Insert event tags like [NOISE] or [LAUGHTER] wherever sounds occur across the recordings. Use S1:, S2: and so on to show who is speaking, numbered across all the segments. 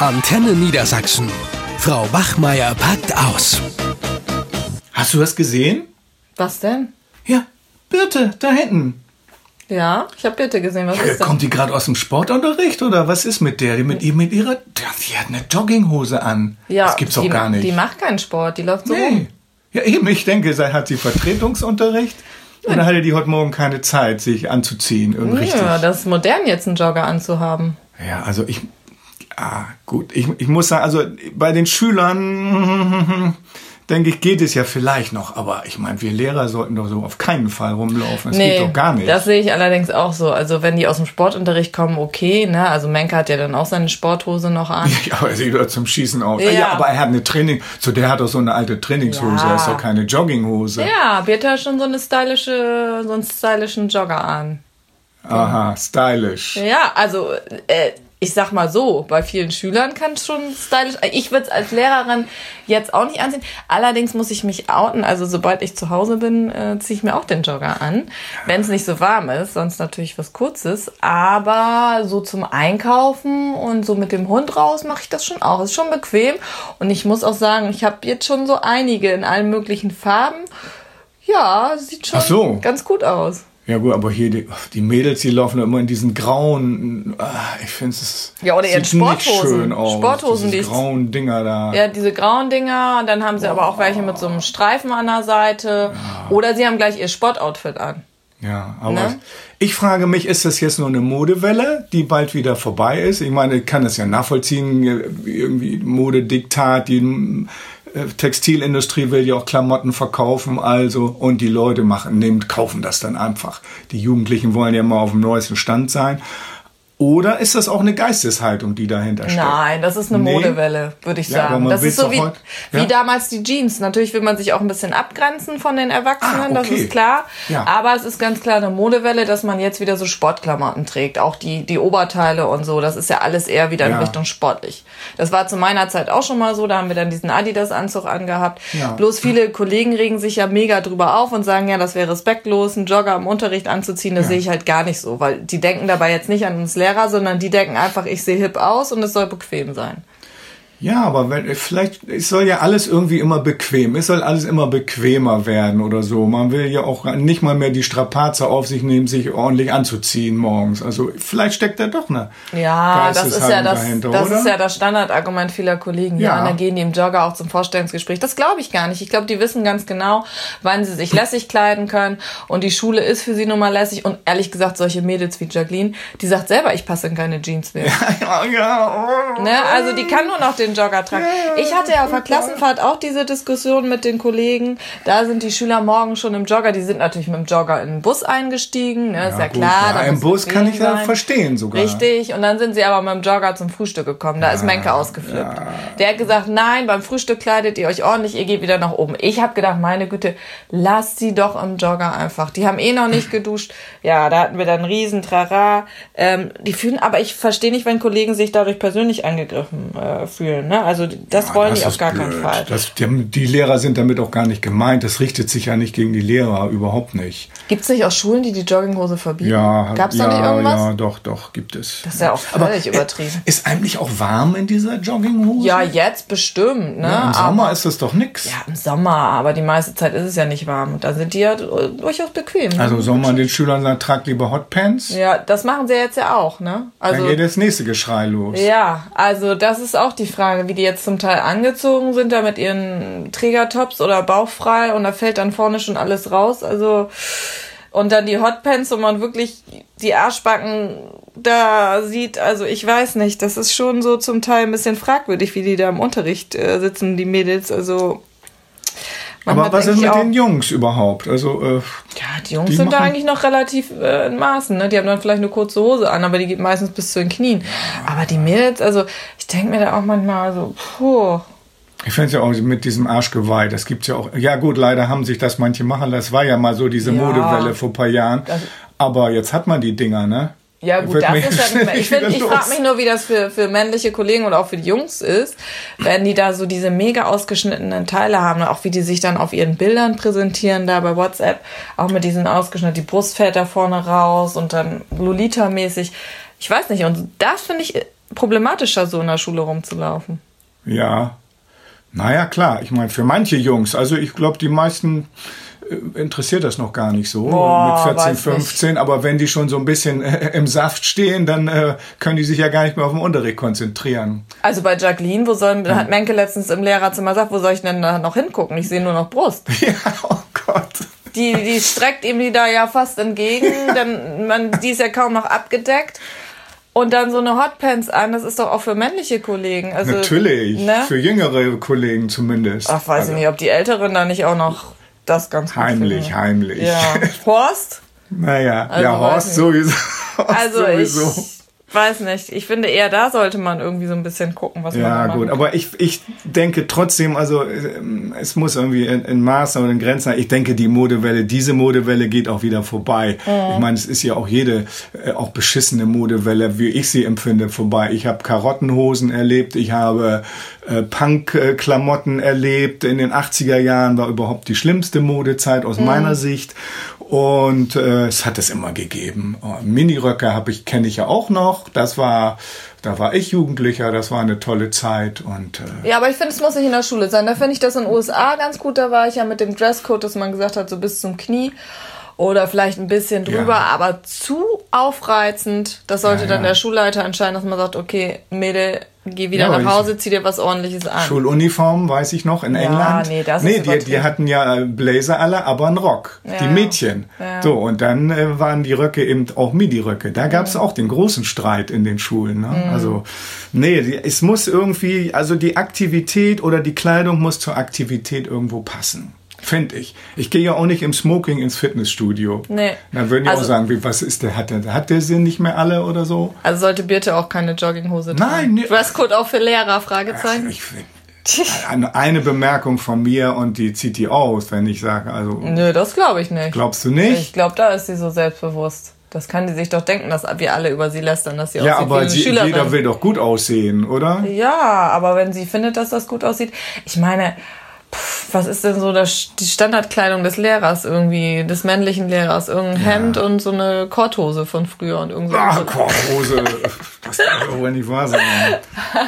S1: Antenne Niedersachsen. Frau Bachmeier packt aus.
S2: Hast du das gesehen?
S3: Was denn?
S2: Ja, Birte, da hinten.
S3: Ja, ich habe Birte gesehen. Was ist?
S2: Kommt die gerade aus dem Sportunterricht oder was ist mit der? Die mit, ihr, mit ihrer. Die hat eine Jogginghose an.
S3: Ja,
S2: das gibt's doch
S3: die,
S2: gar nicht.
S3: Die macht keinen Sport, die läuft so
S2: nee.
S3: rum.
S2: Ja, eben, ich denke, sei hat sie Vertretungsunterricht. Und dann hatte die heute Morgen keine Zeit, sich anzuziehen. Irgendwie richtig.
S3: Ja, das ist modern, jetzt einen Jogger anzuhaben.
S2: Ja, also ich. Ah, gut. Ich, ich muss sagen, also bei den Schülern, [LAUGHS] denke ich, geht es ja vielleicht noch. Aber ich meine, wir Lehrer sollten doch so auf keinen Fall rumlaufen. Das geht doch gar nicht.
S3: Das sehe ich allerdings auch so. Also wenn die aus dem Sportunterricht kommen, okay, ne? Also Menke hat ja dann auch seine Sporthose noch an. [LAUGHS]
S2: Ja, aber er sieht doch zum Schießen aus.
S3: Ja.
S2: Ja. aber er hat eine Training. So, der hat doch so eine alte Trainingshose.
S3: Ja.
S2: Er ist doch keine Jogginghose.
S3: Ja, Birte hat schon so eine stylische, so einen stylischen Jogger an.
S2: Aha, stylish.
S3: Ja, also äh, ich sag mal so, bei vielen Schülern kann es schon stylisch. Ich würde es als Lehrerin jetzt auch nicht anziehen. Allerdings muss ich mich outen. Also sobald ich zu Hause bin, äh, ziehe ich mir auch den Jogger an, wenn es nicht so warm ist. Sonst natürlich was Kurzes. Aber so zum Einkaufen und so mit dem Hund raus mache ich das schon auch. Ist schon bequem. Und ich muss auch sagen, ich habe jetzt schon so einige in allen möglichen Farben. Ja, sieht schon
S2: so.
S3: ganz gut aus.
S2: Ja gut, aber hier die, die Mädels, die laufen immer in diesen grauen, ah, ich finde es
S3: Ja, oder ihren
S2: sieht nicht
S3: Sporthosen.
S2: schön aus.
S3: Sporthosen,
S2: diese
S3: die-
S2: grauen Dinger da.
S3: Ja, diese grauen Dinger, dann haben sie aber auch welche mit so einem Streifen an der Seite. Oder sie haben gleich ihr Sportoutfit an.
S2: Ja, aber
S3: Ne?
S2: ich frage mich, ist das jetzt nur eine Modewelle, die bald wieder vorbei ist? Ich meine, ich kann das ja nachvollziehen, irgendwie Modediktat, die Textilindustrie will ja auch Klamotten verkaufen, also und die Leute machen, nehmen, kaufen das dann einfach. Die Jugendlichen wollen ja mal auf dem neuesten Stand sein. Oder ist das auch eine Geisteshaltung, die dahinter steckt?
S3: Nein, das ist eine
S2: Nee.
S3: Modewelle, würde ich
S2: Ja,
S3: sagen. Das ist so wie,
S2: heut-
S3: wie
S2: ja?
S3: damals die Jeans. Natürlich will man sich auch ein bisschen abgrenzen von den Erwachsenen,
S2: Ah,
S3: das
S2: okay.
S3: ist klar.
S2: Ja.
S3: Aber es ist ganz klar eine Modewelle, dass man jetzt wieder so Sportklamotten trägt. Auch die, die Oberteile und so. Das ist ja alles eher wieder in. Richtung sportlich. Das war zu meiner Zeit auch schon mal so. Da haben wir dann diesen Adidas-Anzug angehabt. Bloß viele Kollegen regen sich ja mega drüber auf und sagen, ja, das wäre respektlos, einen Jogger im Unterricht anzuziehen. Das sehe ich halt gar nicht so. Weil die denken dabei jetzt nicht an uns Lehrer, sondern die denken einfach, ich sehe hip aus und es soll bequem sein.
S2: Ja, aber wenn, vielleicht, es soll ja alles irgendwie immer bequem, es soll alles immer bequemer werden oder so. Man will ja auch nicht mal mehr die Strapaze auf sich nehmen, sich ordentlich anzuziehen morgens. Also vielleicht steckt da doch eine
S3: Ja, das ist ja das,
S2: dahinter,
S3: das
S2: oder?
S3: ist ja das Standardargument vieler Kollegen. Ja,
S2: Ja.
S3: und dann gehen die im Jogger auch zum Vorstellungsgespräch. Das glaube ich gar nicht. Ich glaube, die wissen ganz genau, wann sie sich lässig kleiden können. Und die Schule ist für sie nun mal lässig. Und ehrlich gesagt, solche Mädels wie Jacqueline, die sagt selber, ich passe in keine Jeans mehr. [LAUGHS]
S2: ja, ja.
S3: Ne? Also die kann nur noch den Jogger tragen. Ich hatte ja auf der Klassenfahrt auch diese Diskussion mit den Kollegen. Da sind die Schüler morgen schon im Jogger. Die sind natürlich mit dem Jogger in den Bus eingestiegen. Ne? ist ja
S2: gut,
S3: klar.
S2: ja, Im Bus kann ich ja verstehen sogar.
S3: Richtig, und dann sind sie aber mit dem Jogger zum Frühstück gekommen. Da ist Menke ausgeflippt. Der hat gesagt, nein, beim Frühstück kleidet ihr euch ordentlich, ihr geht wieder nach oben. Ich habe gedacht, meine Güte, lasst sie doch im Jogger einfach. Die haben eh noch nicht [CLEARS THROAT] geduscht. Ja, da hatten wir dann riesen Trara. Ähm, die fühlen, aber ich verstehe nicht, wenn Kollegen sich dadurch persönlich angegriffen äh, fühlen. Ne? Also das
S2: Ja,
S3: wollen
S2: das
S3: die auf gar keinen
S2: blöd.
S3: Fall.
S2: Das, die, die Lehrer sind damit auch gar nicht gemeint. Das richtet sich ja nicht gegen die Lehrer, überhaupt nicht.
S3: Gibt es nicht auch Schulen, die die Jogginghose verbieten?
S2: Ja,
S3: Gab es
S2: ja,
S3: da nicht irgendwas?
S2: ja, doch, doch, gibt es.
S3: Das ist ja auch völlig übertrieben.
S2: äh, Ist eigentlich auch warm in dieser Jogginghose?
S3: Ja, jetzt bestimmt. Ne?
S2: Ja, Im
S3: Aber-
S2: Sommer ist das doch nix.
S3: Ja, im Sommer, aber die meiste Zeit ist es ja nicht warm. Und da sind die ja durchaus bequem. ne?
S2: Also soll man den Schülern sagen, tragt lieber Hotpants?
S3: Ja, das machen sie jetzt ja auch, ne?
S2: Dann
S3: Also,
S2: geht das nächste Geschrei los.
S3: ja, also das ist auch die Frage, wie die jetzt zum Teil angezogen sind, da mit ihren Trägertops oder bauchfrei und da fällt dann vorne schon alles raus. Also, und dann die Hotpants, wo man wirklich die Arschbacken da sieht. Also ich weiß nicht, das ist schon so zum Teil ein bisschen fragwürdig, wie die da im Unterricht äh, sitzen, die Mädels. Also, manchmal
S2: Aber was ist mit
S3: auch-
S2: den Jungs überhaupt? Also, äh,
S3: Ja, die Jungs
S2: Die
S3: sind da eigentlich noch relativ äh, in Maßen. Ne? Die haben dann vielleicht eine kurze Hose an, aber die geht meistens bis zu den Knien. Aber die Mädels, also ich denke mir da auch manchmal so, puh.
S2: ich finde es ja auch mit diesem Arschgeweih, das gibt's ja auch. Ja gut, leider haben sich das manche machen. Das war ja mal so diese
S3: Ja.
S2: Modewelle vor ein paar Jahren. Aber jetzt hat man die Dinger, ne?
S3: Ja gut, das ist ja [LAUGHS] nicht mehr. Ich, find- ich
S2: los.
S3: frage mich nur, wie das für, für männliche Kollegen oder auch für die Jungs ist, wenn die da so diese mega ausgeschnittenen Teile haben, auch wie die sich dann auf ihren Bildern präsentieren da bei WhatsApp, auch mit diesen ausgeschnittenen, die Brust fällt da vorne raus und dann Lolita-mäßig. Ich weiß nicht, und das finde ich problematischer, so in der Schule rumzulaufen.
S2: Ja. Naja, klar. Ich meine, für manche Jungs, also ich glaube, die meisten äh, interessiert das noch gar nicht so
S3: Boah,
S2: mit 14,
S3: weiß
S2: 15. Aber wenn die schon so ein bisschen äh, im Saft stehen, dann äh, können die sich ja gar nicht mehr auf den Unterricht konzentrieren.
S3: Also bei Jacqueline, wo soll, hat Menke letztens im Lehrerzimmer gesagt, wo soll ich denn da noch hingucken? Ich sehe nur noch Brust. [LAUGHS]
S2: Ja, oh Gott.
S3: Die, die streckt ihm die da ja fast entgegen, denn man, die ist ja kaum noch abgedeckt. Und dann so eine Hotpants an, das ist doch auch für männliche Kollegen. Also,
S2: Natürlich.
S3: Ne?
S2: Für jüngere Kollegen zumindest.
S3: Ach, weiß
S2: Also
S3: ich nicht, ob die Älteren da nicht auch noch das ganz gut
S2: Heimlich,
S3: finden.
S2: heimlich.
S3: Ja. [LAUGHS] Horst?
S2: Naja,
S3: Also
S2: ja, Horst sowieso. [LAUGHS] Horst
S3: Also
S2: sowieso.
S3: ich weiß nicht. Ich finde eher da sollte man irgendwie so ein bisschen gucken, was man
S2: Ja,
S3: da machen
S2: gut,
S3: kann.
S2: aber ich, ich denke trotzdem, also ähm, es muss irgendwie in, in Maßen oder in Grenzen. Ich denke, die Modewelle, diese Modewelle geht auch wieder vorbei. Ich meine, es ist ja auch jede, äh, auch beschissene Modewelle, wie ich sie empfinde, vorbei. Ich habe Karottenhosen erlebt, ich habe äh, Punk-Klamotten erlebt. In den 80er Jahren war überhaupt die schlimmste Modezeit aus meiner Sicht. Und äh, es hat es immer gegeben. Oh, Miniröcke habe ich kenne ich ja auch noch. Das war, da war ich Jugendlicher. Das war eine tolle Zeit und äh,
S3: Ja, aber ich finde, es muss nicht in der Schule sein. Da finde ich das in den USA ganz gut. Da war ich ja mit dem Dresscode, dass man gesagt hat, so bis zum Knie oder vielleicht ein bisschen drüber,
S2: Ja.
S3: aber zu aufreizend. Das sollte
S2: Ja,
S3: dann der Schulleiter entscheiden, dass man sagt, okay, Mädel, geh wieder nach Hause, zieh dir was ordentliches an.
S2: Schuluniform, weiß ich noch, in England.
S3: nee, das ist
S2: nee, die, die
S3: übertrieben.
S2: hatten ja äh, Blazer alle, aber einen Rock. Die. Mädchen. So, und dann äh, waren die Röcke eben auch Midi-Röcke. Da gab es
S3: Mhm.
S2: auch den großen Streit in den Schulen. Ne? Also, nee, die, es muss irgendwie, also die Aktivität oder die Kleidung muss zur Aktivität irgendwo passen. Finde ich. Ich gehe ja auch nicht im Smoking ins Fitnessstudio.
S3: Nee.
S2: Dann würden die
S3: Also-
S2: auch sagen, wie, was ist der? Hat der, hat der Sinn nicht mehr alle oder so?
S3: Also sollte Birte auch keine Jogginghose tragen.
S2: Nein, nee.
S3: Dresscode auch für Lehrer, Fragezeichen.
S2: Ich find, eine, Bemerkung von mir und die zieht die aus, wenn ich sage, also
S3: Nö, das glaube ich nicht.
S2: glaubst du nicht?
S3: Ich glaube, da ist sie so selbstbewusst. Das kann die sich doch denken, dass wir alle über sie lästern, dass sie
S2: ja,
S3: aussieht wie
S2: aber
S3: eine
S2: sie,
S3: Schülerin.
S2: jeder will doch gut aussehen, oder?
S3: Ja, aber wenn sie findet, dass das gut aussieht. Ich meine, pff, was ist denn so das, die Standardkleidung des Lehrers irgendwie, des männlichen Lehrers? Irgendein Hemd und so eine Korthose von früher und irgendwie.
S2: Ah, Korthose. [LAUGHS] Das kann doch wohl nicht wahr sein.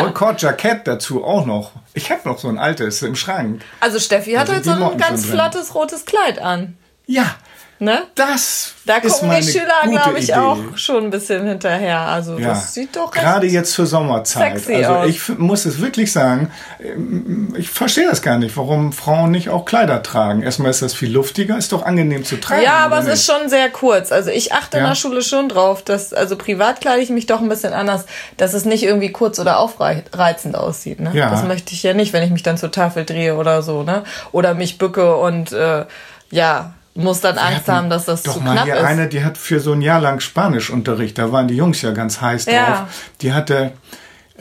S2: Und Kordjackett dazu auch noch. Ich habe noch so ein altes im Schrank.
S3: Also Steffi hat halt
S2: sind
S3: so ein ganz flottes rotes Kleid an.
S2: Ja,
S3: Ne?
S2: das
S3: Da
S2: ist
S3: gucken
S2: meine
S3: die Schüler, glaube ich,
S2: Idee.
S3: auch schon ein bisschen hinterher. Also
S2: Ja.
S3: das sieht doch
S2: Gerade jetzt zur Sommerzeit.
S3: sexy
S2: also
S3: aus.
S2: ich muss es wirklich sagen, ähm, ich verstehe das gar nicht, warum Frauen nicht auch Kleider tragen. Erstmal ist das viel luftiger, ist doch angenehm zu tragen.
S3: Ja, aber es ist schon sehr kurz. Also ich achte in
S2: Ja.
S3: der Schule schon drauf, dass, also privat kleide ich mich doch ein bisschen anders, dass es nicht irgendwie kurz oder aufreizend aussieht. Ne?
S2: Ja.
S3: Das möchte ich ja nicht, wenn ich mich dann zur Tafel drehe oder so, ne? Oder mich bücke und äh, ja, muss dann Angst haben, dass das
S2: Doch
S3: zu
S2: mal
S3: knapp
S2: hier
S3: ist.
S2: eine, die hat für so ein Jahr lang Spanischunterricht, da waren die Jungs ja ganz heiß drauf.
S3: Ja.
S2: Die hatte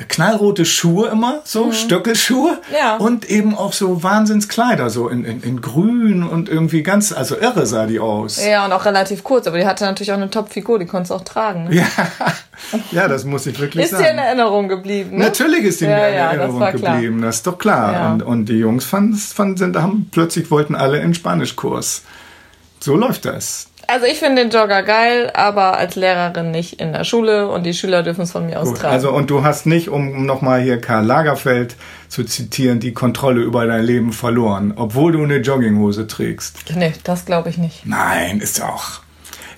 S2: knallrote Schuhe immer, so Stöckelschuhe
S3: Mhm. Ja.
S2: und eben auch so Wahnsinnskleider, so in, in, in grün und irgendwie ganz, also irre sah die aus.
S3: ja, und auch relativ kurz, aber die hatte natürlich auch eine Top-Figur, die konntest du auch tragen. Ne?
S2: Ja, ja, das muss ich wirklich
S3: Ist dir
S2: sagen.
S3: in Erinnerung geblieben, ne?
S2: Natürlich ist die
S3: Ja,
S2: mir in
S3: ja, das
S2: Erinnerung
S3: klar.
S2: geblieben, das ist doch klar.
S3: Ja.
S2: Und, und die Jungs fanden, fanden sind, haben plötzlich wollten alle in Spanischkurs. So läuft das.
S3: Also ich finde den Jogger geil, aber als Lehrerin nicht in der Schule und die Schüler dürfen es von mir aus
S2: Gut,
S3: tragen.
S2: also und du hast nicht, um nochmal hier Karl Lagerfeld zu zitieren, die Kontrolle über dein Leben verloren, obwohl du eine Jogginghose trägst.
S3: nee, das glaube ich nicht.
S2: Nein, ist auch.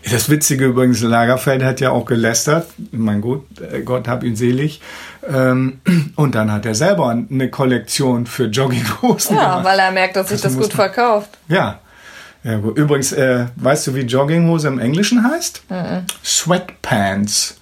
S2: Das Witzige übrigens, Lagerfeld hat ja auch gelästert. Mein Gott, äh, Gott hab ihn selig. Ähm, Und dann hat er selber eine Kollektion für Jogginghosen
S3: Ja,
S2: gemacht.
S3: weil er merkt, dass sich das
S2: muss
S3: gut verkauft.
S2: Ja. Ja gut. Übrigens, äh, weißt du, wie Jogginghose im Englischen heißt? Sweatpants.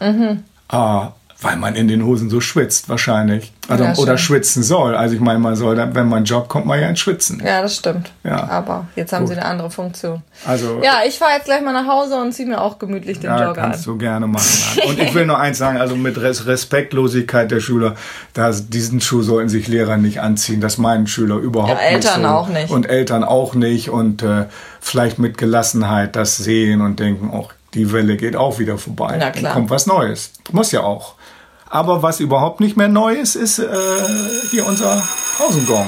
S2: Ah, weil man in den Hosen so schwitzt, wahrscheinlich. Also,
S3: Ja,
S2: oder schwitzen soll. Also ich meine, man soll, wenn man joggt, kommt man ja ins Schwitzen.
S3: Ja, das stimmt.
S2: Ja.
S3: Aber jetzt haben
S2: Gut.
S3: sie eine andere Funktion.
S2: Also
S3: Ja, ich fahre jetzt gleich mal nach Hause und ziehe mir auch gemütlich den
S2: Ja,
S3: Jogger
S2: kannst
S3: an.
S2: du gerne machen. Und ich [LAUGHS] will nur eins sagen, also mit Res Respektlosigkeit der Schüler, da diesen Schuh sollten sich Lehrer nicht anziehen. Das meinen Schüler überhaupt
S3: Ja, Eltern
S2: nicht so.
S3: auch nicht.
S2: Und Eltern auch nicht. Und äh, vielleicht mit Gelassenheit das sehen und denken, auch die Welle geht auch wieder vorbei.
S3: Na klar.
S2: Dann kommt was Neues. Muss ja auch. Aber was überhaupt nicht mehr neu ist, ist äh, hier unser Pausengong.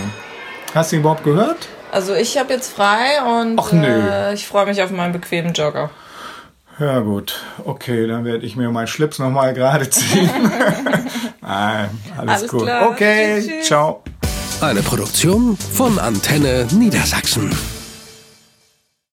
S2: Hast du ihn überhaupt gehört?
S3: Also ich habe jetzt frei und
S2: Ach,
S3: äh, ich freue mich auf meinen bequemen Jogger.
S2: Ja gut, okay, dann werde ich mir meinen Schlips nochmal gerade [LAUGHS] ziehen. Nein, alles,
S3: alles
S2: gut.
S3: Klar.
S2: Okay,
S3: tschüss, tschüss.
S2: ciao.
S1: Eine Produktion von Antenne Niedersachsen.